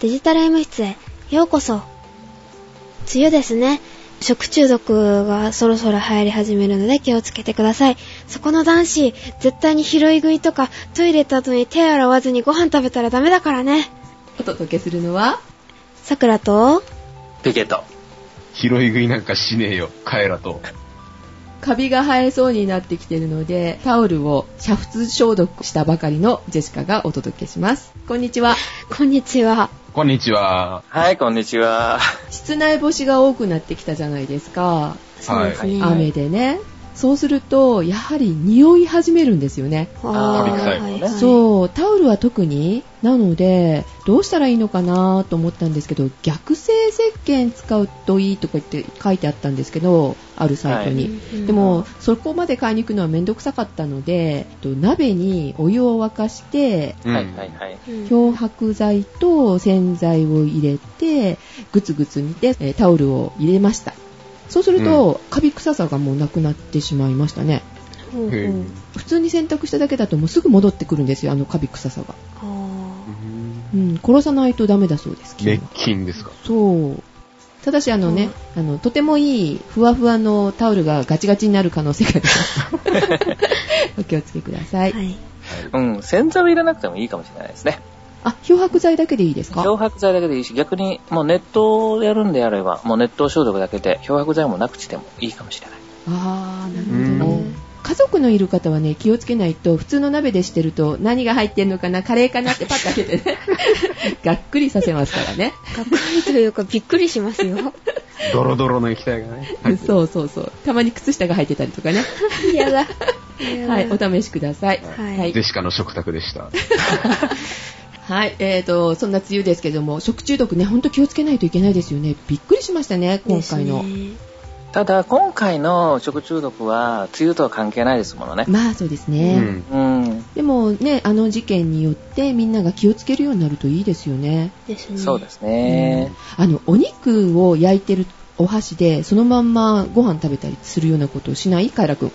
デジタル M 室へようこそ。梅雨ですね。食中毒がそろそろ流行り始めるので気をつけてください。そこの男子、絶対に拾い食いとかトイレ行った後に手洗わずにご飯食べたらダメだからね。お届けするのは、さくらと、ピケット。拾い食いなんかしねえよ、カエラと。カビが生えそうになってきてるので、タオルを煮沸消毒したばかりのジェシカがお届けします。こんにちは。こんにちは。こんにちは。はい、こんにちは。室内干しが多くなってきたじゃないですか。そうですね。はい雨でね。そうすると、やはり匂い始めるんですよね。ねはいはいそう、タオルは特に。なので、どうしたらいいのかなと思ったんですけど、逆性石鹸使うといいとか言って書いてあったんですけど、あるサイトに。うんでも、そこまで買いに行くのはめんどくさかったので、と鍋にお湯を沸かして、うんはいはいはい。うん漂白剤と洗剤を入れて、ぐつぐつ煮て、えータオルを入れました。そうすると、カビ臭さがもうなくなってしまいましたね。普通に洗濯しただけだともうすぐ戻ってくるんですよ、あのカビ臭さが。あうん、殺さないとダメだそうです。滅菌ですかそう。ただし、あのね、あの、とてもいい、ふわふわのタオルがガチガチになる可能性があります。お気をつけください。ーはい。うん、洗剤を入れなくてもいいかもしれないですね。あ、漂白剤だけでいいですか？漂白剤だけでいいし、逆にもう熱湯をやるんであれば、もう熱湯消毒だけで漂白剤もなくしてもいいかもしれない。あー、なるほうどねん。家族のいる方はね、気をつけないと、普通の鍋でしてると、何が入ってんのかな、カレーかなってパッと開けてね、がっくりさせますからね。がっかりというかびっくりしますよ。ドロドロの液体がね。そうそうそう。たまに靴下が入ってたりとかね。や だ。はい、お試しください。はいジェシカの食卓でした。はい、えーと、そんな梅雨ですけども、食中毒ね、ほんと気をつけないといけないですよね。びっくりしましたね、今回の。ただ、今回の食中毒は、梅雨とは関係ないですものね。まあそうですうね。ん。うん、でもね、あの事件によってみんなが気をつけるようになるといいですよね。ですね。そうですね。あの、お肉を焼いてるお箸で、そのまんまご飯食べたりするようなことをしない？カイラくん。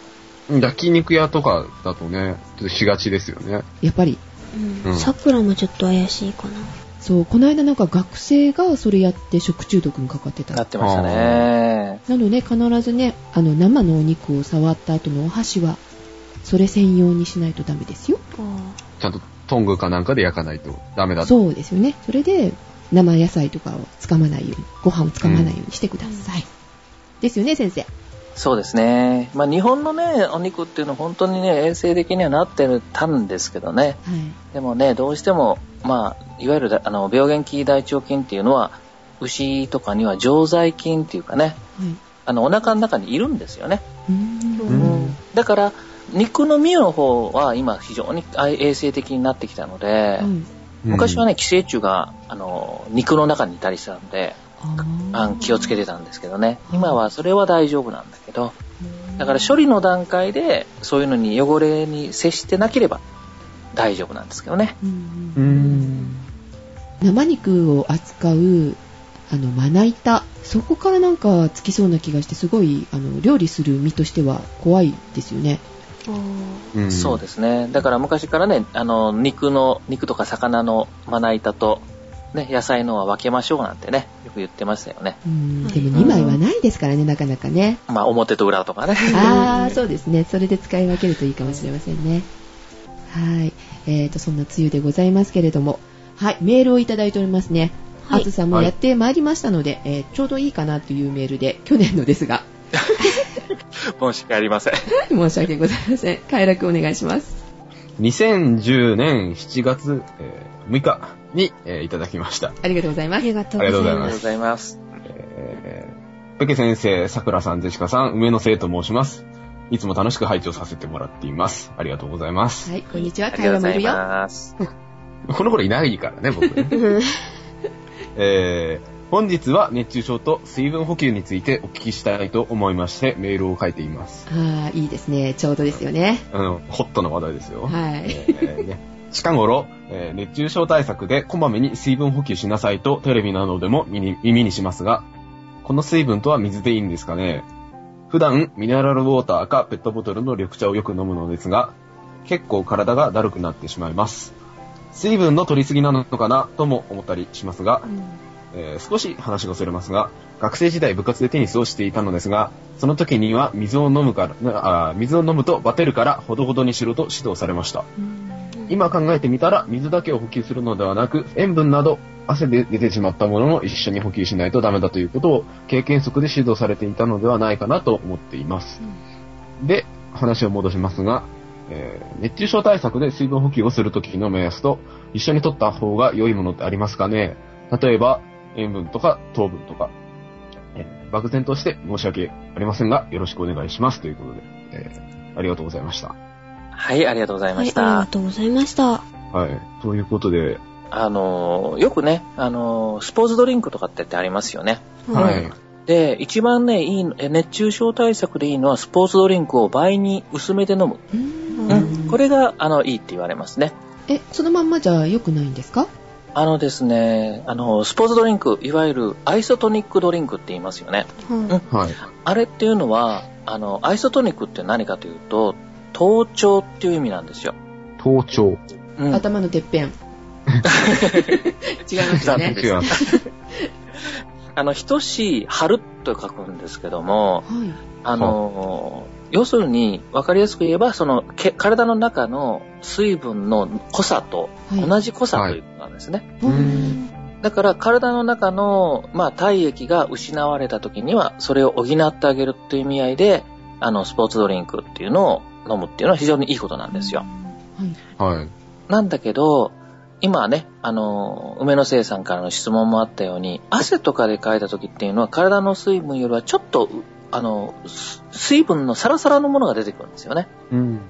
焼肉屋とかだとね、ちょっとしがちですよね。やっぱり。うん。うん桜もちょっと怪しいかな。そう、この間なんか学生がそれやって食中毒にかかってた。なってましたね。なので必ずね、あの生のお肉を触った後のお箸は、それ専用にしないとダメですよ。あちゃんとトングかなんかで焼かないとダメだと。そうですよね。それで生野菜とかをつかまないように、ご飯をつかまないようにしてください。ですよね、先生。そうですね。まあ、日本のね、お肉っていうのは本当にね、衛生的にはなってたんですけどね。はい。でもね、どうしても、まあ、いわゆるだあの病原菌大腸菌っていうのは、牛とかには常在菌っていうかね、はい。あの、お腹の中にいるんですよね。うーんうんだから、肉の身の方は今非常にあ衛生的になってきたので、はい昔はね、寄生虫が、あの、肉の中にいたりしたので、あ気をつけてたんですけどね。うん今はそれは大丈夫なんだけど、だから処理の段階でそういうのに汚れに接してなければ大丈夫なんですけどね。うん。生肉を扱う、あの、まな板。そこからなんかつきそうな気がして、すごい、あの、料理する身としては怖いですよね。うんそうですね。だから昔からね、あの、肉の、肉とか魚のまな板と、ね、野菜のは分けましょうなんてね、よく言ってましたよね。うん、はいでも2枚はないですからね、なかなかね。まあ、表と裏とかね。ああ、そうですね。それで使い分けるといいかもしれませんね。はい。えーと、そんな梅雨でございますけれども。はい、メールをいただいておりますね。はいあずさんもやってまいりましたので、えーちょうどいいかなというメールで、去年のですが、申し訳ありません。申し訳ございません。快楽お願いします。2010年7月、えー6日に、えーいただきました。ありがとうございます。ありがとうございまありがとうございます。えー、ペケ先生、さくらさん、ジェシカさん、梅野生と申します。いつも楽しく拝聴させてもらっています。ありがとうございます。はい、こんにちは。ありがとうござい会話もいるよ。ます。この頃いないからね、僕ね。う んえー、本日は熱中症と水分補給についてお聞きしたいと思いまして、メールを書いています。ああ、いいですね。ちょうどですよね。あの、ホットな話題ですよ。はい。えーね近頃、えー熱中症対策でこまめに水分補給しなさいとテレビなどでも耳にしますが、この水分とは水でいいんですかね？普段ミネラルウォーターかペットボトルの緑茶をよく飲むのですが、結構体がだるくなってしまいます。水分の取りすぎなのかなとも思ったりしますが、えー少し話がそれますが、学生時代部活でテニスをしていたのですが、その時には水を飲むから、あー水を飲むとバテるからほどほどにしろと指導されました。今考えてみたら、水だけを補給するのではなく、塩分など、汗で出てしまったものも一緒に補給しないとダメだということを、経験則で指導されていたのではないかなと思っています。で、話を戻しますが、えー熱中症対策で水分補給をするときの目安と、一緒に取った方が良いものってありますかね？例えば、塩分とか糖分とか、えー漠然として申し訳ありませんが、よろしくお願いします。ということで、えーありがとうございました。はい、ありがとうございまはい、ありした。がとうございました。はい。ということで、あのー、よくね、あのー、スポーツドリンクとかってってありますよね。はい。で、一番ね、いい熱中症対策でいいのは、スポーツドリンクを倍に薄めて飲む。うんうん。これが、あの、いいって言われますね。え、そのまんまじゃ良くないんですか？あのですね、あの、スポーツドリンク、いわゆるアイソトニックドリンクって言いますよね。はいはい。あれっていうのは、あの、アイソトニックって何かというと、頭頂っていう意味なんですよ。頭頂。うん。頭のてっぺん。違いますよね。違う。あの、等しい春と書くんですけども、はい。あの、要するに、わかりやすく言えば、その、け体の中の水分の濃さとはい同じ濃さということなんですね。ううんんだから、体の中の、まあ、体液が失われた時には、それを補ってあげるっていう意味合いで、あの、スポーツドリンクっていうのを飲むっていうのは非常にいいことなんですよ。はい。はい。なんだけど、今はね、あの、梅野生さんからの質問もあったように、汗とかでかいた時っていうのは体の水分よりはちょっと、あの、す水分のサラサラのものが出てくるんですよね。うん。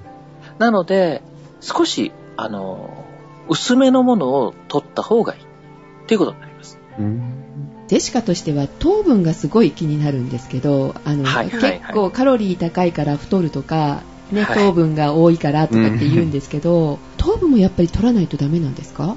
なので、少し、あの、薄めのものを取った方がいい。っていうことになります。うん。ジェシカとしては糖分がすごい気になるんですけど、あの、はいはいはい結構カロリー高いから太るとか、ね、はい糖分が多いからとかって言うんですけど、糖分もやっぱり取らないとダメなんですか？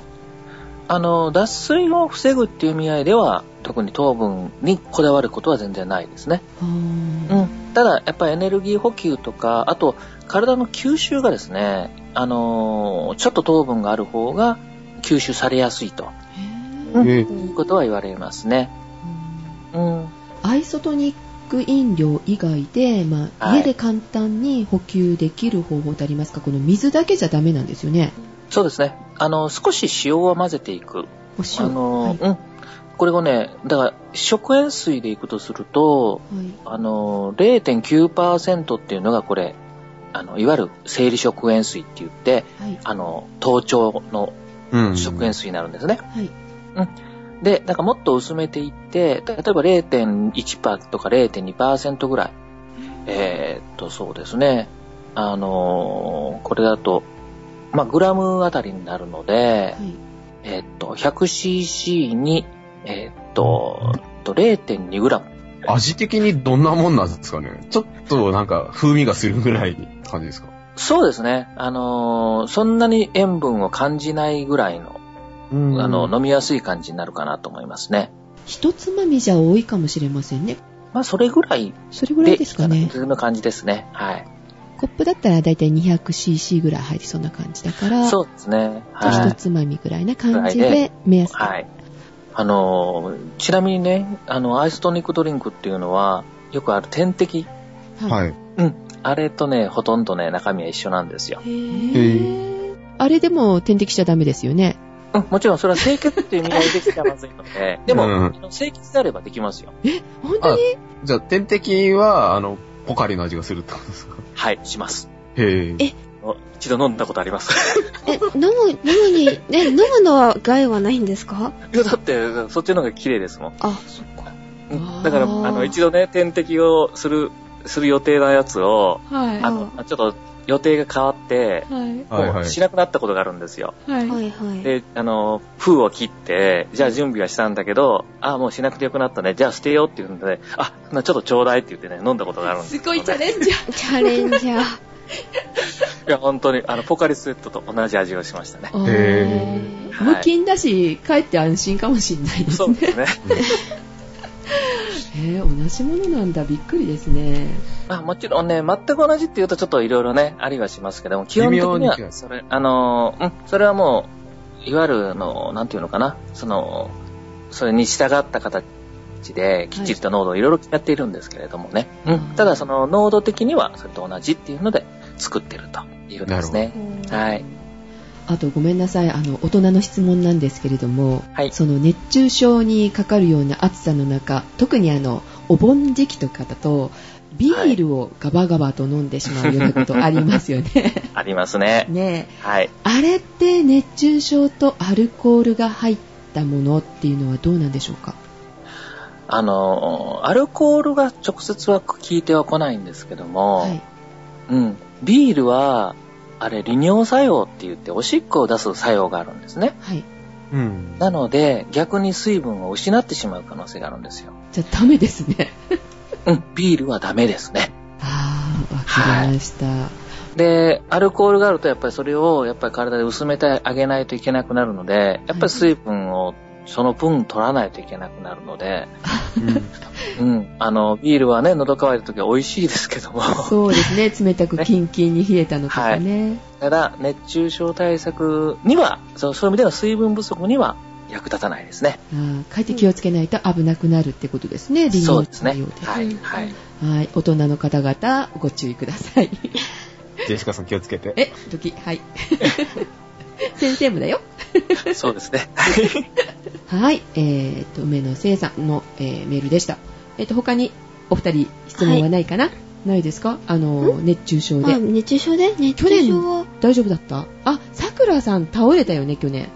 あの、脱水を防ぐっていう意味合いでは、特に糖分にこだわることは全然ないですね。うん。ただ、やっぱりエネルギー補給とか、あと、体の吸収がですね、あのーちょっと糖分がある方が吸収されやすいとうんえいうことは言われますね。うん。アイソトニック飲料以外で、まあ、はい家で簡単に補給できる方法ってありますか？この水だけじゃダメなんですよね。そうですね。あの、少し塩を混ぜていく。お塩。あの、はい。うん。これをね、だから、食塩水でいくとすると、はいあの、0.9%っていうのがこれ、あの、いわゆる生理食塩水って言って、はい。あの、頭頂のうん。食塩水になるんですね。はい。で、なんかもっと薄めていって、例えば0.1%とか0.2%ぐらい。えーっと、そうですね。あのーこれだと、まあ、グラムあたりになるので、はい。えーっと、100cc に、えーっと、と0.2グラム。味的にどんなもんなんですかね？ちょっとなんか風味がするぐらい感じですか？そうですね。あのーそんなに塩分を感じないぐらいの、うんあの、飲みやすい感じになるかなと思いますね。一つまみじゃ多いかもしれませんね。まあ、それぐらいそれぐらいで、ですかね。そんな感じですね。はい。コップだったらだいたい 200cc ぐらい入りそうな感じだから、そうですね。じゃあはい。一つまみぐらいな感じで目安。はい。あのー、ちなみにね、あの、アイストニックドリンクっていうのは、よくある点滴。はい。うん。あれとね、ほとんどね、中身は一緒なんですよ。へーあれでも点滴しちゃダメですよね。うん、もちろんそれは清潔っていう意味合いできたらまずいので、でも、うん清潔であればできますよ。本当に？じゃあ、点滴は、あの、ポカリの味がするってことですか？はい、します。へえ。え？お一度飲んだことあります。え、飲む、飲むに、ね、飲むのは害はないんですか？いや、だって、そっちの方が綺麗ですもん。あ、そっか。うんだから、あの、一度ね、点滴をする、する予定なやつを、はいあの、ちょっと予定が変わって、はい。しなくなったことがあるんですよ。はい。で、あの、封を切って、じゃあ準備はしたんだけど、あ、もうしなくてよくなったね。じゃあ捨てようって言うんで、あ、なちょっとちょうだいって言ってね、飲んだことがあるんですね、ごいチャレンジャー。チャレンジャー。いや、本当に、あの、ポカリスエットと同じ味がしましたね。へー無菌だし、かえって安心かもしれないですね。そうですね。へー同じものなんだ。びっくりですね。まあ、もちろんね、全く同じって言うとちょっといろいろね、ありはしますけども、基本的には、それ、あの、うん、それはもう、いわゆるの、なんていうのかな、その、それに従った形で、きっちりと濃度をいろいろやっているんですけれどもね。はいうん。ただ、その濃度的にはそれと同じっていうので作ってるというですね。はい。あとごめんなさい、あの、大人の質問なんですけれども、はいその熱中症にかかるような暑さの中、特にあの、お盆時期とかだと、ビールをガバガバと飲んでしまうようなことありますよね。ありますね。ねえはい。あれって熱中症とアルコールが入ったものっていうのはどうなんでしょうか？あの、アルコールが直接は効いては来ないんですけども、はい。うん。ビールは、あれ、利尿作用って言って、おしっこを出す作用があるんですね。はい。うん。なので、逆に水分を失ってしまう可能性があるんですよ。じゃあダメですね。うん。ビールはダメですね。ああ、わかりました。で、アルコールがあると、やっぱりそれを、やっぱり体で薄めてあげないといけなくなるので、やっぱり水分をその分取らないといけなくなるので、うん。あの、ビールはね、喉乾いた時は美味しいですけども、そうですね。冷たくキンキンに冷えたのとかね。ただ、熱中症対策には、そうそういう意味での水分不足には役立たないですね。あー帰って気をつけないと危なくなるってことですね。利尿そうですね。はい、うんはい。はい。大人の方々、ご注意ください。ジェシカさん気をつけて。え、時、はい。先生もだよ。そうですね。はい。えーと、梅野聖さんの、えーメールでした。えっ、と、他にお二人質問はないかな、ないですか？あの、熱中症あ、で。熱中症で？熱去年中症は、大丈夫だった？あ、さくらさん倒れたよね、去年。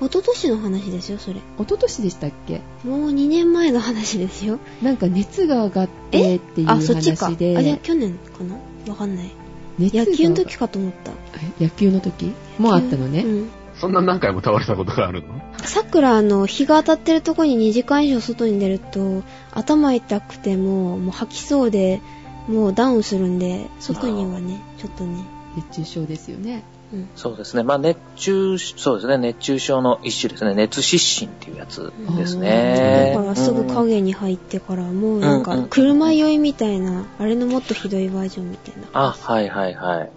一昨年の話ですよ、それ。一昨年でしたっけ？もう2年前の話ですよ。なんか熱が上がってっていうあ、そっちか。あ、話で。じゃあ去年かな？わかんない。熱が野球の時かと思った。え野球の時？もうあったのね。うん。そんな何回も倒れたことがあるの？桜の日が当たってるとこに2時間以上外に出ると頭痛くてももう吐きそうでもうダウンするんで外にはねちょっとね熱中症ですよね。うん。そうですね。まあ、熱中、そうですね。熱中症の一種ですね。熱失神っていうやつですね。だからすぐうん影に入ってからもうなんかうん。うん車酔いみたいなあれのもっとひどいバージョンみたいな。あ、はいはいはい。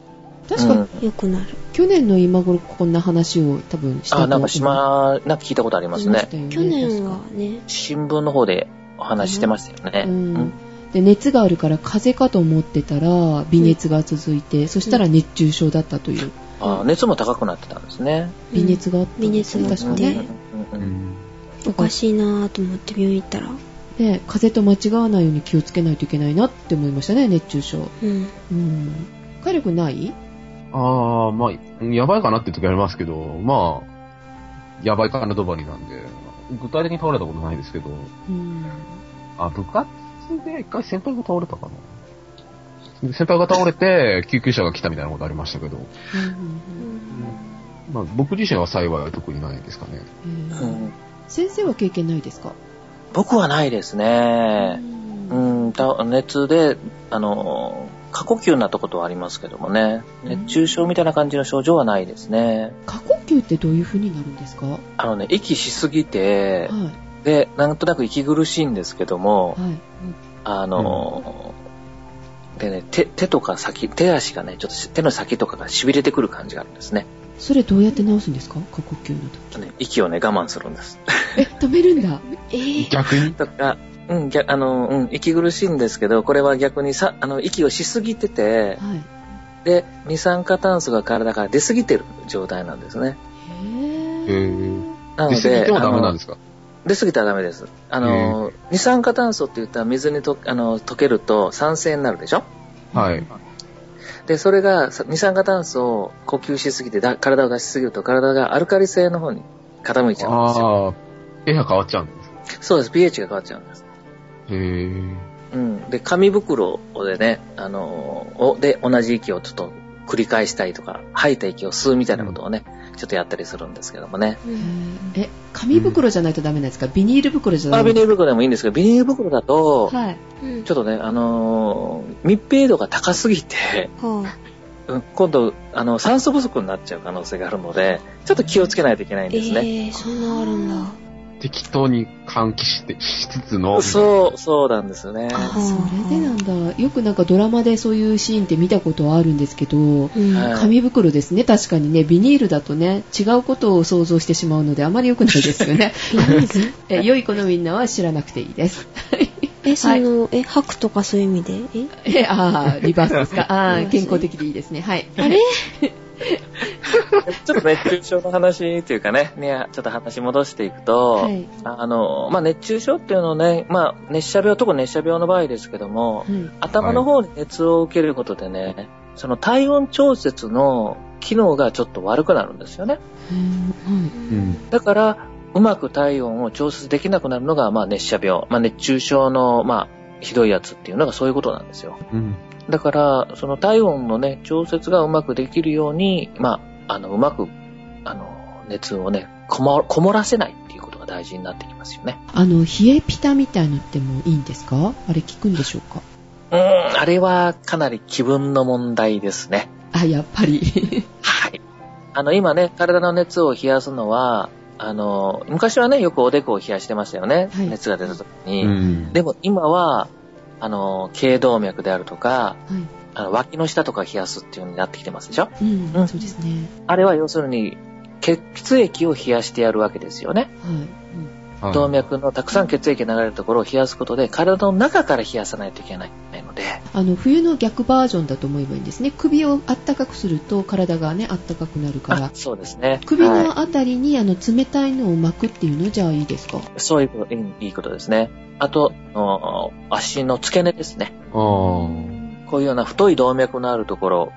確か、うん。よくなる。去年の今頃こんな話を多分したとあ、なんか島、なんか聞いたことありますね。去年はね。新聞の方でお話ししてましたよね。うん。で熱があるから風邪かと思ってたら微熱が続いて、そしたら熱中症だったというあ熱も高くなってたんですね。微熱があったん微熱があって確かねうんうんうん。おかしいなぁと思って病院行ったら。ね風邪と間違わないように気をつけないといけないなって思いましたね熱中症。うん。うん。火力ない？ああ、まあ、やばいかなって時ありますけど、まあ、やばいかな止まりなんで、具体的に倒れたことないですけど、うん。あ、部活で一回先輩が倒れたかな。先輩が倒れて、救急車が来たみたいなことありましたけど、まあ、僕自身は幸い特にないですかね。うん。うん先生は経験ないですか？僕はないですね。うん、た熱で、あの、過呼吸になったことはありますけどもね。熱中症みたいな感じの症状はないですね。過呼吸ってどういう風になるんですか？はあのね、息しすぎてい、で、なんとなく息苦しいんですけども、はい。あの、でね、手、手とか先、手足がね、ちょっと手の先とかが痺れてくる感じがあるんですね。それどうやって治すんですか？過呼吸の時。ね息をね、我慢するんです。え止めるんだ？えー。逆に？とか、うん、逆あの、うん、息苦しいんですけど、これは逆にさ、あの、息をしすぎてて、はい。で、二酸化炭素が体から出すぎてる状態なんですね。へへー。なの出過ぎで、てもダメなんですか？出すぎたらダメです。あの、二酸化炭素って言ったら水にとあの溶けると酸性になるでしょ？はい。で、それがさ二酸化炭素を呼吸しすぎてだ体を出しすぎると体がアルカリ性の方に傾いちゃうんですよ。ああ、pH が変わっちゃうんですか？そうです。pH が変わっちゃうんです。へえ。うん。で、紙袋でね、あのを、で、同じ息をちょっと繰り返したりとか、吐いた息を吸うみたいなことをね、ちょっとやったりするんですけどもね。え紙袋じゃないとダメなんですか？ビニール袋じゃダあ、メビニール袋でもいいんですけど、ビニール袋だと、はい。うんちょっとね、あのー密閉度が高すぎて、はあうん今度、あの、酸素不足になっちゃう可能性があるので、ちょっと気をつけないといけないんえですね。ー、そんなあるんだ適当に換気して、しつつの、そう、そうなんですよね。あ、それでなんだ。よくなんかドラマでそういうシーンって見たことはあるんですけど、うんはい紙袋ですね。確かにね、ビニールだとね、違うことを想像してしまうので、あまり良くないですよね。え良い子のみんなは知らなくていいです。え、その、え、吐くとかそういう意味で？え？え、ああ、リバースですか？ああ、健康的でいいですね。はい。あれ？ちょっと熱中症の話っていうかね、ね、ちょっと話戻していくと、はい。あの、まあ、熱中症っていうのをね、まあ、熱射病、特に熱射病の場合ですけども、はい。頭の方に熱を受けることでね、その体温調節の機能がちょっと悪くなるんですよね。うんうん。だから、うまく体温を調節できなくなるのが、まあ、熱射病。まあ、熱中症の、まあ、ひどいやつっていうのがそういうことなんですよ。うん。だから、その体温のね、調節がうまくできるように、まあ、あの、うまく、あの、熱をね、こもこもらせないっていうことが大事になってきますよね。あの、冷えピタみたいのってもいいんですか？あれ効くんでしょうか？うーん、あれはかなり気分の問題ですね。あ、やっぱり。はい。あの、今ね、体の熱を冷やすのは、あの、昔はね、よくおでこを冷やしてましたよね。はい熱が出た時に。うん。でも今は、あの、頸動脈であるとか、はい。あの脇の下とか冷やすっていう風になってきてますでしょ？うん、うんそうですね。あれは要するに、血液を冷やしてやるわけですよね。はい。うんはい動脈のたくさん血液が流れるところを冷やすことで、体の中から冷やさないといけないので、あの、冬の逆バージョンだと思えばいいんですね。首をあったかくすると体がね、あったかくなるからあ。そうですね。首はのあたりにあの冷たいのを巻くっていうのじゃあいいですか？い、そういうこと、いいいいことですね。あと、足の付け根ですね。あーこういうような太い動脈のあるところ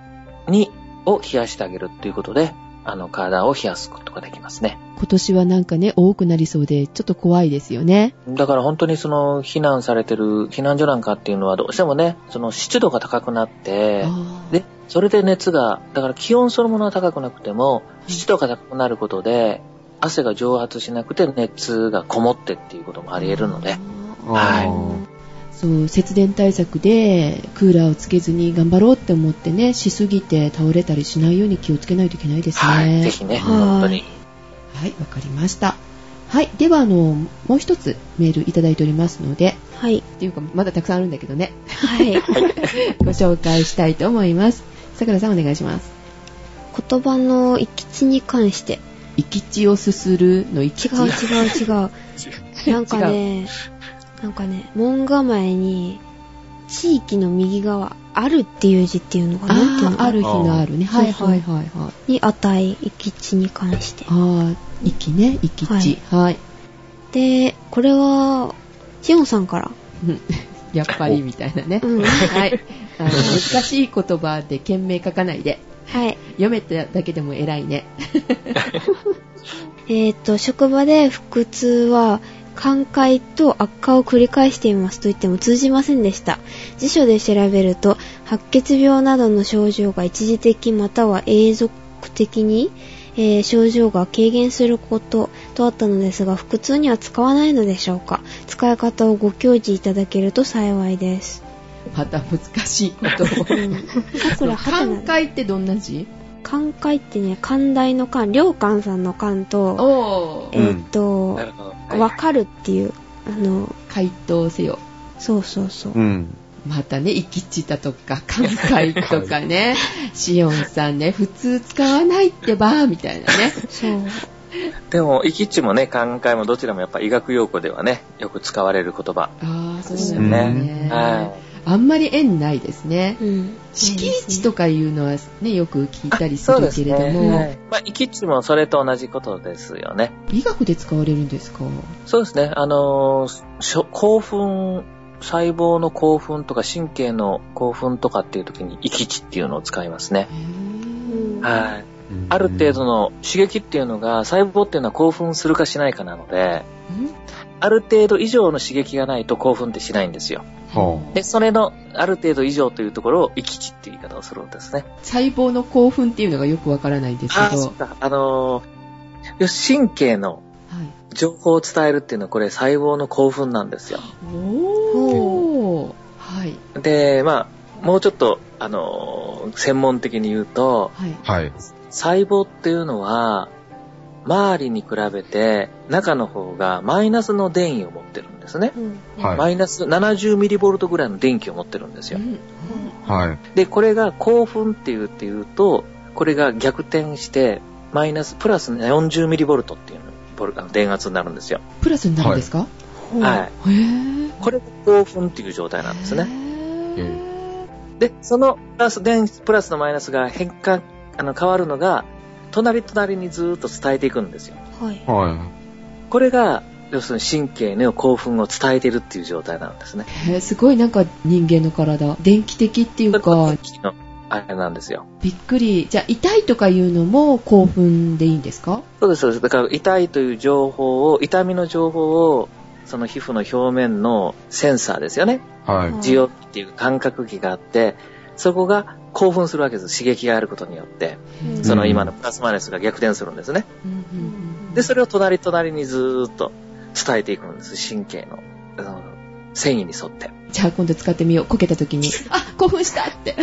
に、を冷やしてあげるっていうことで、あの、体を冷やすことができますね。今年はなんかね、多くなりそうで、ちょっと怖いですよね。だから本当にその、避難されてる避難所なんかっていうのはどうしてもね、その湿度が高くなって、で、それで熱が、だから気温そのものは高くなくても、湿度が高くなることで、汗が蒸発しなくて熱がこもってっていうこともあり得るので、はいそう、節電対策でクーラーをつけずに頑張ろうって思ってね、しすぎて倒れたりしないように気をつけないといけないですね。はい、ぜひね、はい本当に。はい、わかりました。はい、ではあの、もう一つメールいただいておりますので、はい。っていうか、まだたくさんあるんだけどね、はい。ご紹介したいと思います。さくらさんお願いします。言葉の行き地に関して。行き地をすするの行き地。違う違う違う。なんかね、なんかね、門構えに、地域の右側、あるっていう字っていうのかな？なんていうのある日のあるね。はいはいはいはい。に値、行き地に関して。ああ、行きね、行き地。はい。で、これは、しおんさんから。うん やっぱりみたいなね。うん。はい。あの、難しい言葉で件名書かないで。はい。読めただけでも偉いね。えっ、と、職場で腹痛は、寛解と悪化を繰り返していますと言っても通じませんでした。辞書で調べると、白血病などの症状が一時的または永続的に、えー症状が軽減することとあったのですが、腹痛には使わないのでしょうか使い方をご教示いただけると幸いです。また難しいことを。寛な。解ってどんな字？寛解ってね、寛大の寛、良寛さんの寛と。えっ、と、なるほど。わかるっていう、あの、回答せよ。そうそうそう。うん。またね、生きちたとか、寛解とかね、シオンさんね、普通使わないってば、みたいなね。そう。でも、イキッチもね、寛解もどちらもやっぱ医学用語ではね、よく使われる言葉。ああ、そうですねね。はあんまり縁ないですね。うん。敷地とかいうのはね、よく聞いたりするけれども、ね。まあ、イキッチもそれと同じことですよね。医学で使われるんですか？そうですね。あのーしょ興奮、細胞の興奮とか神経の興奮とかっていう時に、イキチっていうのを使いますね。うんはい。ある程度の刺激っていうのが、細胞っていうのは興奮するかしないかなので、ある程度以上の刺激がないと興奮ってしないんですよ。はで、それのある程度以上というところを、イキチっていう言い方をするんですね。細胞の興奮っていうのがよくわからないんですけど、あ、そっか。あのー神経のはい、情報を伝えるっていうのは、これ細胞の興奮なんですよ。おーはいで、まあ、もうちょっと、あのー専門的に言うと、はいはい。細胞っていうのは、周りに比べて中の方がマイナスの電位を持ってるんですね。うん。はいマイナス70ミリボルトぐらいの電気を持ってるんですよ。うんはい。で、これが興奮っていうっていうと、これが逆転して、マイナス、プラス40ミリボルトっていうのボルあの電圧になるんですよ。プラスになるんですか、はい。へぇこれが興奮っていう状態なんですね。ね。で、そのプラス、電、プラスのマイナスが変化、あの、変わるのが、隣隣にずーっと伝えていくんですよ。はい。はこれが、要するに神経の興奮を伝えてるっていう状態なんですね。へーすごいなんか人間の体、電気的っていうか、のあれなんですよ。びっくり。じゃあ、痛いとかいうのも興奮でいいんですか？そうです、そうです。だから、痛いという情報を、痛みの情報を、その皮膚の表面のセンサーですよね。い。はい。うん受容器っていう感覚器があって、そこが興奮するわけです。刺激があることによって。うんその今のプラスマイナスが逆転するんですね。で、それを隣隣にずーっと伝えていくんです。神経の、あの繊維に沿って。じゃあ今度使ってみよう。こけた時に。あ、興奮したって。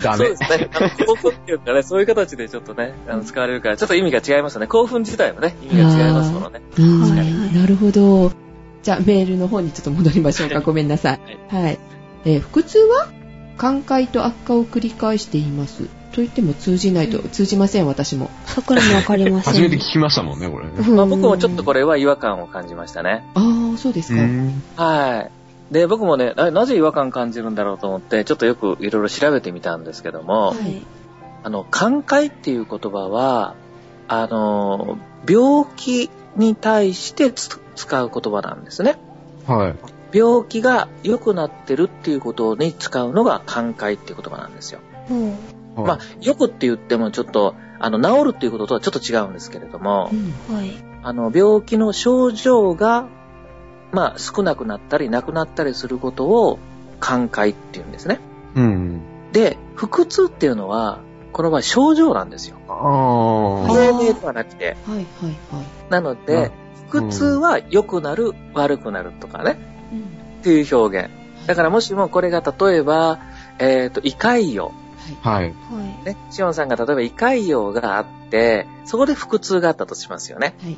ダメそうで。すね。あの興奮っていうかね、そういう形でちょっとね、あの使われるから、ちょっと意味が違いますよね。興奮自体もね、意味が違いますものね。うんはいはいなるほど。じゃあメールの方にちょっと戻りましょうか。ごめんなさい。はい。えー腹痛は寛解と悪化を繰り返しています。と言っても通じないと、通じません、私も。桜もわかりません。初めて聞きましたもんね、これね。うんまあ、僕もちょっとこれは違和感を感じましたね。ああ、そうですか。ん。はい。で、僕もね、ななぜ違和感感じるんだろうと思って、ちょっとよくいろいろ調べてみたんですけども、はい。あの、寛解っていう言葉は、あの、病気に対してつ使う言葉なんですね。はい。病気が良くなってるっていうことに使うのが寛解っていう言葉なんですよ。ほう。はいまあ、よくって言ってもちょっと、あの、治るっていうこととはちょっと違うんですけれどもう、んはい。あの、病気の症状が、まあ、少なくなったり、なくなったりすることを、寛解っていうんですね。うん。で、腹痛っていうのは、この場合症状なんですよ。あー病名ではなくて。はいはいはい。なので、腹痛は良くなる、悪くなるとかね、っていう表現。だからもしもこれが例えば、えっ、と、胃潰瘍。あ。はい。はい。ね、シオンさんが例えば胃潰瘍があって、そこで腹痛があったとしますよね。はい。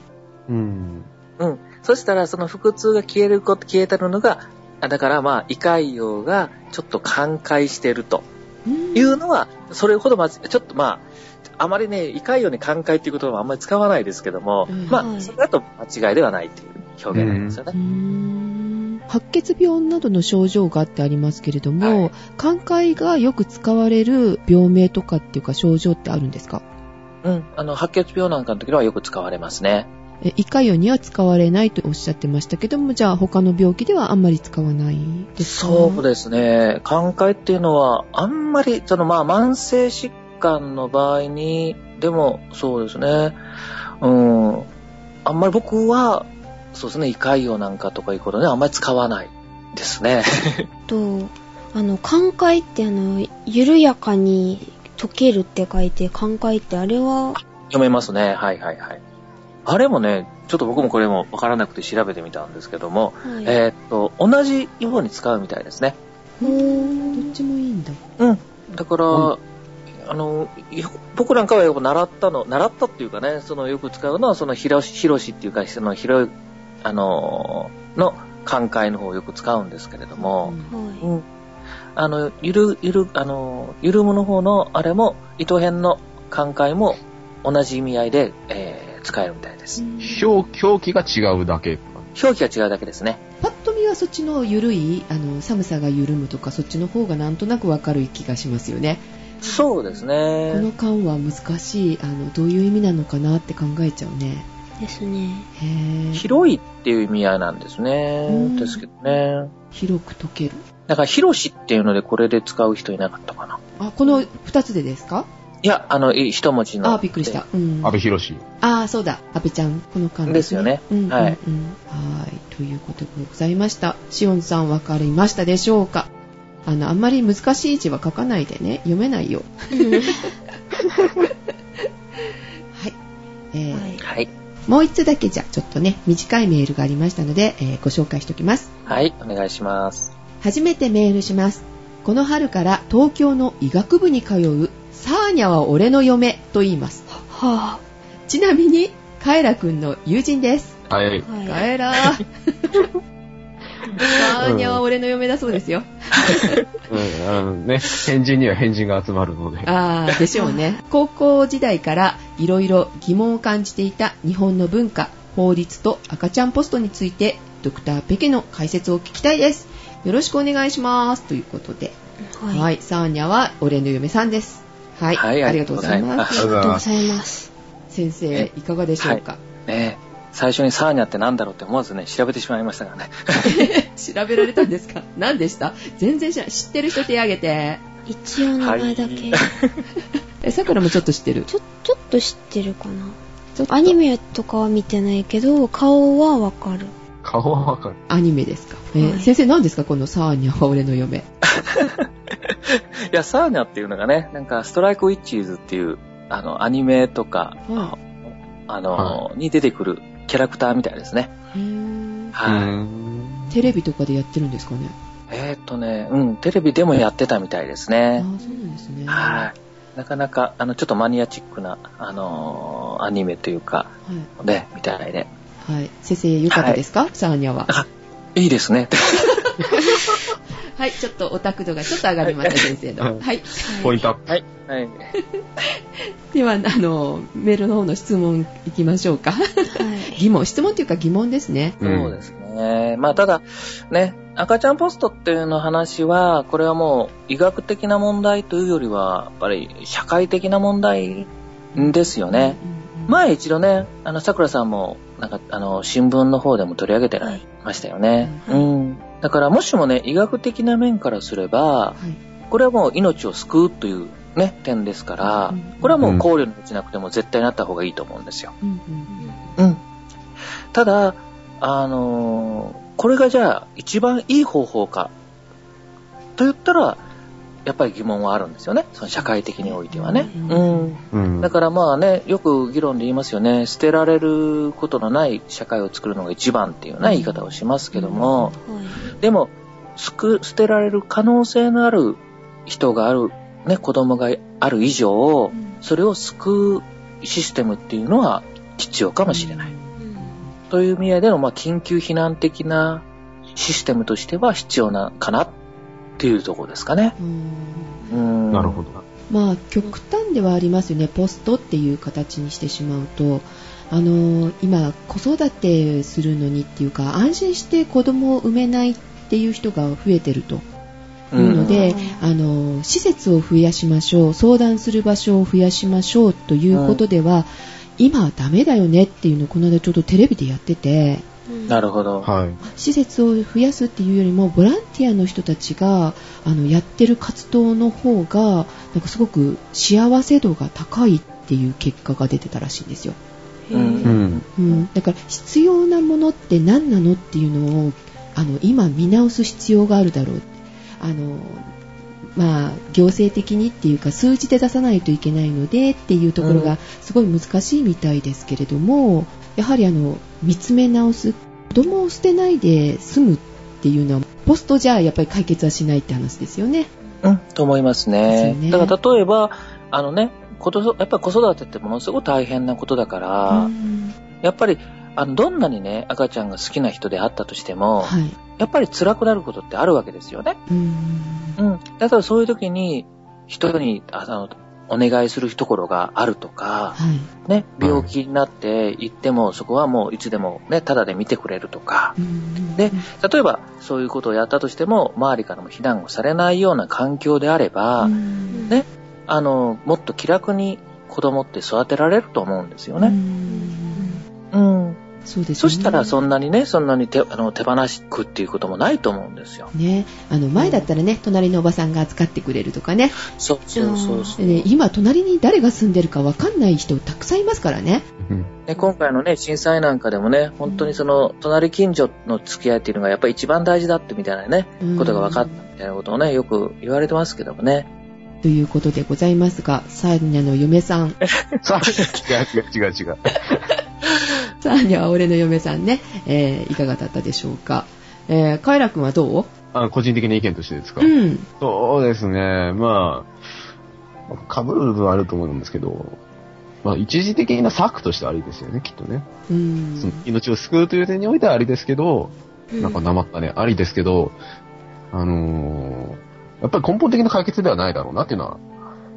うん。うん。そしたら、その腹痛が消えること、消えてるのが、あだからまあ、胃潰瘍がちょっと寛解してるとうんいうのは、それほどまず、ちょっとまあ、あまりね、胃潰瘍に寛解っていう言葉はあんまり使わないですけども、うんまあ、はいそれだと間違いではないっていう表現なんですよね。白血病などの症状があってありますけれども、はい寛解がよく使われる病名とかっていうか症状ってあるんですか？うん。あの、白血病なんかの時はよく使われますね。え胃潰瘍には使われないとおっしゃってましたけども、じゃあ他の病気ではあんまり使わないですか？そうですね。寛解っていうのは、あんまり、そのまあ、慢性疾患の場合に、でも、そうですね。うん。あんまり僕は、そうですね、胃潰瘍なんかとかいうことね、あんまり使わないですね。と、あの、寛解ってあの、緩やかに溶けるって書いて、寛解ってあれは、読めますね。はいはいはい。あれもね、ちょっと僕もこれもわからなくて調べてみたんですけども、はい。えーっと、同じように使うみたいですね。ほどーっちもいいんだ。うん。だから、うあの、よ僕なんかはよく習ったの、習ったっていうかね、そのよく使うのは、そのひろし、ひろしっていうか、その広い、あの、の寛解の方をよく使うんですけれども、はうん。あの、ゆる、ゆる、あの、ゆるむの方のあれも、糸編の寛解も同じ意味合いで、えー使えるみたいです。表、表記が違うだけ。表記が違うだけですね。パッと見はそっちの緩い、あの、寒さが緩むとか、そっちの方がなんとなくわかる気がしますよね。そうですこのね。感は難しい、あの、どういう意味なのかなって考えちゃうね。い。ですね。広いっていう意味合いなんですねうん。ですけどね。広く溶ける。だから、広しっていうのでこれで使う人いなかったかな。あ、この二つでですか？いや、あの、い一文字の。あ、びっくりした。。うん。安倍博士。あー、そうだ。安倍ちゃん、この感ですよねうんうんうん、はいはい。ということでございました。しおんさんわかりましたでしょうか？あの、あんまり難しい字は書かないでね。読めないよ。はい。えーはい。はい。もう一つだけじゃ、ちょっとね、短いメールがありましたので、えーご紹介しておきます。はい、お願いします。初めてメールします。この春から東京の医学部に通う、サーニャは俺の嫁と言います。はちなみに、カエラくんの友人です。はい。カはい。エラ ー。サーニャは俺の嫁だそうですよ。うん、あのね、変人には変人が集まるので。あー、でしょうね。高校時代からいろいろ疑問を感じていた日本の文化、法律と赤ちゃんポストについて、ドクターペケの解説を聞きたいです。よろしくお願いします。ということで。はい。はい。サーニャは俺の嫁さんです。はい。はいありがとうございます。ありがとうございます。先生え、いかがでしょうか、ね最初にサーニャってなんだろうって思わずね、調べてしまいましたからね。調べられたんですか？何でした？全然知らない。知ってる人手挙げて。一応名前だけ。はいえ、さくらもちょっと知ってる？ちょ、ちょっと知ってるかな。アニメとかは見てないけど、顔はわかる。顔はわかる。アニメですか？えーはい先生何ですか？このサーニャは俺の嫁。いや、サーニャっていうのがね、なんか、ストライクウィッチーズっていう、あの、アニメとか、はあの、はに出てくるキャラクターみたいですね。はい。うんテレビとかでやってるんですかね？えーっとね、うん、テレビでもやってたみたいですああね。ー、そうなんですね。はい。なかなか、あの、ちょっとマニアチックな、あのーアニメというか、はい。ね、みたいで。はい。先生、よかったですか、サーニャは。あ、いいですね。はい。ちょっとオタク度がちょっと上がりました、先生の。はいはい。ポイントアップ。はい。はい。では、あの、メールの方の質問いきましょうか。はい。疑問、質問っていうか疑問ですね。そうですね。まあ、ただ、ね、赤ちゃんポストっていうの話は、これはもう医学的な問題というよりは、やっぱり社会的な問題ですよね。うんうん前一度ね、あの、桜さんも、なんか、あの、新聞の方でも取り上げてはいましたよね。はいうん。だから、もしもね、医学的な面からすれば、はい。これはもう命を救うというね、点ですからうん、これはもう考慮に落ちなくても絶対なった方がいいと思うんですよ。うんうんうん。ただ、あのーこれがじゃあ一番いい方法か、と言ったら、やっぱり疑問はあるんですよね。その社会的においてはね。うんうん。うん。だからまあね、よく議論で言いますよね。捨てられることのない社会を作るのが一番っていうね、言い方をしますけども、はい。でも、すく、捨てられる可能性のある人がある、ね、子供がある以上、それを救うシステムっていうのは必要かもしれない。うんという意味合いでの、まあ、緊急避難的なシステムとしては必要なかなっていうところですかね。うんうん。なるほど。まあ極端ではありますよねポストっていう形にしてしまうとあの今子育てするのにっていうか安心して子供を産めないっていう人が増えてると。ういうので、うん。あの施設を増やしましょう相談する場所を増やしましょうということでは、今はダメだよねっていうのをこの間ちょっとテレビでやってて。うん。なるほど。はい。施設を増やすっていうよりもボランティアの人たちがあのやってる活動の方がなんかすごく幸せ度が高いっていう結果が出てたらしいんですよ、うんうん。うん、だから必要なものって何なのっていうのをあの今見直す必要があるだろうあのまあ行政的にっていうか数字で出さないといけないのでっていうところがすごい難しいみたいですけれども、やはりあの見つめ直す子供を捨てないで済むっていうのはポストじゃやっぱり解決はしないって話ですよね。うん、と思いますね。ですよねだから例えば、あのね、やっぱり子育てってものすごく大変なことだから、うんやっぱり、あの、どんなにね、赤ちゃんが好きな人であったとしても、はい。やっぱり辛くなることってあるわけですよね。うんうん。だからそういう時に、人に、あの、お願いするところがあるとか、はい。ね、病気になって行っても、そこはもういつでもね、ただで見てくれるとか、うんで例えばそういうことをやったとしても、周りからも非難をされないような環境であれば、うんねあの、もっと気楽に子供って育てられると思うんですようね。んうん。そうですね。そしたらそんなにね、そんなに手あの手放しくっていうこともないと思うんですよ。ね、あの前だったらね、隣のおばさんが扱ってくれるとかねそうそうそうそう。でね今隣に誰が住んでるかわかんない人たくさんいますからねね、今回のね、震災なんかでもね、本当にその、隣近所の付き合いっていうのがやっぱり一番大事だってみたいなね、うんことが分かったみたいなことをね、よく言われてますけどもね。ということでございますがサーニャの嫁さんさあ、違う違う違う違う。サーニャは俺の嫁さんね、えーいかがだったでしょうか、えー、カイラ君はどう？あ個人的な意見としてですか、うんそうですね。まあ、被る部分はあると思うんですけど、まあ一時的な策としてはありですよね、きっとね。うんその命を救うという点においてはありですけど、うんなんかなまったね、ありですけど、あのーやっぱり根本的な解決ではないだろうなっていうのは、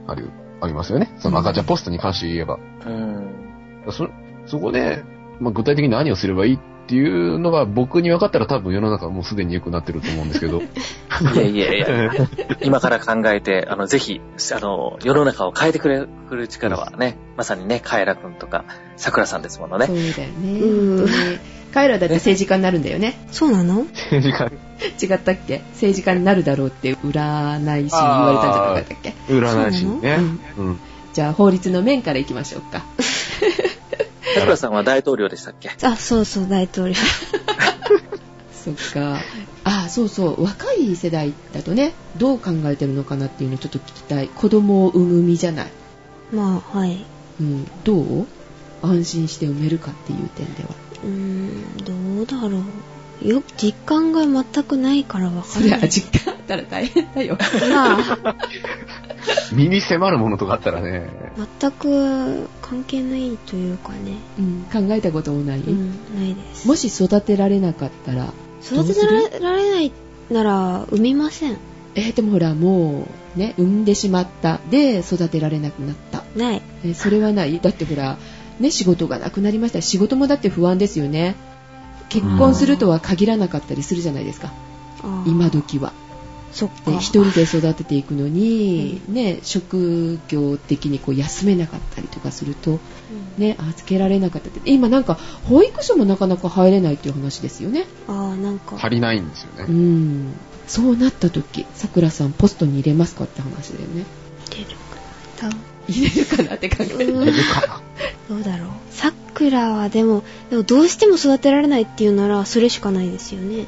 ある、ありますよね。その赤ちゃんポストに関して言えば。うん。そ、そこで、まあ、具体的に何をすればいいっていうのが僕に分かったら多分世の中はもうすでに良くなってると思うんですけど。いやいやいや、今から考えて、あの、ぜひ、あの、世の中を変えてくれる力はね、まさにね、カエラくんとか、桜さんですものそうね。だよね。カエラだって政治家になるんだよね。そうなの？政治家、違ったっけ？政治家になるだろうって占い師に言われたんじゃなかったっけ？占い師にね。うん。じゃあ法律の面からいきましょうか。桜さんは大統領でしたっけ？あ、そうそう、大統領。そっか。あ、そうそう。若い世代だとね、どう考えてるのかなっていうのをちょっと聞きたい。子供を産む身じゃない。まあ、はい。うん。どう？安心して産めるかっていう点では。うーん、どうだろう。よ、実感が全くないからわかそりゃ。実感あったら大変だよ。まあ、身に迫るものとかあったらね。全く関係ないというかね。うん。考えたこともない？うん、ないです。もし育てられなかったら、育てられられないなら、産みません。えーでもほら、もう、ね、産んでしまった。で、育てられなくなった。ない。えーそれはない？だってほら、ね、仕事がなくなりました。仕事もだって不安ですよね。結婚するとは限らなかったりするじゃないですか。今時は。そっか。で、一人で育てていくのに、ね、職業的にこう休めなかったりとかすると、うんね、預けられなかったって。今なんか、保育所もなかなか入れないっていう話ですよね。ああ、なんか。足りないんですようね。ん。そうなった時、さくらさんポストに入れますかって話だよね。出るかな。入れるかなって考える。うんどうだろう。さくらはでも、でもどうしても育てられないっていうなら、それしかないですよね。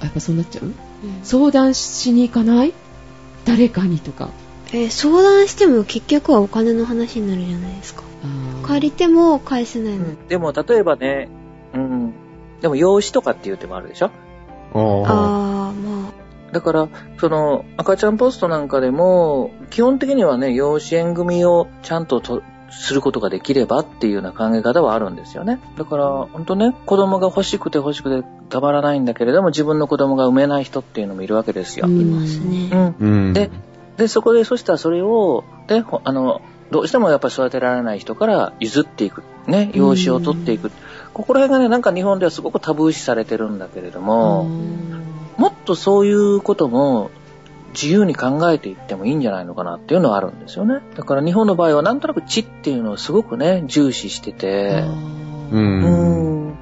あやっぱそうなっちゃう？うん相談しに行かない？誰かにとか。えー相談しても結局はお金の話になるじゃないですか。借りても返せないの。でも、例えばね、うん。でも、養子とかっていう手もあるでしょ？ああ、まだから、その、赤ちゃんポストなんかでも、基本的にはね、養子縁組をちゃんととすることができればっていうような考え方はあるんですよね。だから、本当ね、子供が欲しくて欲しくてたまらないんだけれども、自分の子供が産めない人っていうのもいるわけですよ。いますうね。ん。うん。で、で、そこで、そしたらそれを、で、ほあの、どうしてもやっぱり育てられない人から譲っていく。ね、養子を取っていく。ここら辺がね、なんか日本ではすごくタブー視されてるんだけれども、もっとそういうことも自由に考えていってもいいんじゃないのかなっていうのはあるんですよね。だから日本の場合はなんとなく知っていうのをすごくね、重視してて、う。うんん。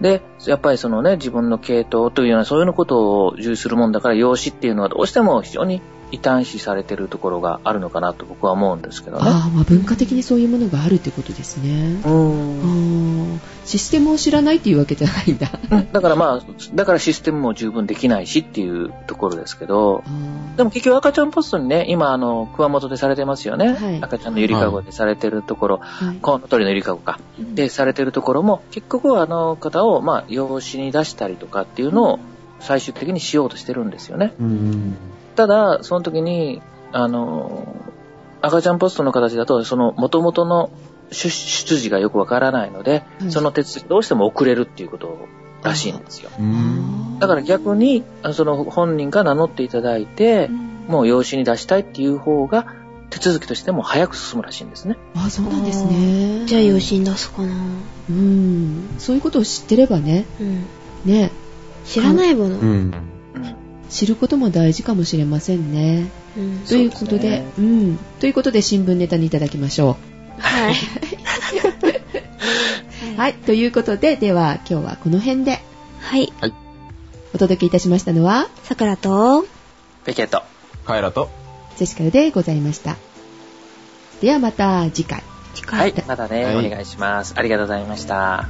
で、やっぱりそのね、自分の系統というようなそういうのことを重視するもんだから、養子っていうのはどうしても非常に異端視されてるところがあるのかなと僕は思うんですけどね。ああ、まあ文化的にそういうものがあるってことですね。うあん。ーシステムを知らないっていうわけじゃないんだ。うんだからまあ、だからシステムも十分できないしっていうところですけど、でも結局赤ちゃんポストにね、今あの、熊本でされてますよね。はい赤ちゃんのゆりかごでされてるところ、はいコウノトリのゆりかごか。で、されてるところも、結局はあの方を、まあ、養子に出したりとかっていうのを最終的にしようとしてるんですよね。うん。ただ、その時に、あの、赤ちゃんポストの形だと、その元々の出出自がよくわからないので、はいその手続きどうしても遅れるっていうことらしいんですよ。うん。だから逆に、あその本人が名乗っていただいて、もう養子に出したいっていう方が、手続きとしても早く進むらしいんですね。あ、そうなんですね。じゃあ養子に出すかな。うん。そういうことを知ってればね、うん。ね、知らないもの。うん。うん。知ることも大事かもしれませんね。うんということで、そううん。ということで新聞ネタにいただきましょはい。う。はい。ということで、では今日はこの辺ではい。お届けいたしましたのは、さくらと、ペケット。カエラと、ジェシカルでございました。ではまた次回。次回。はい。またね、はいお願いします。ありがとうございました。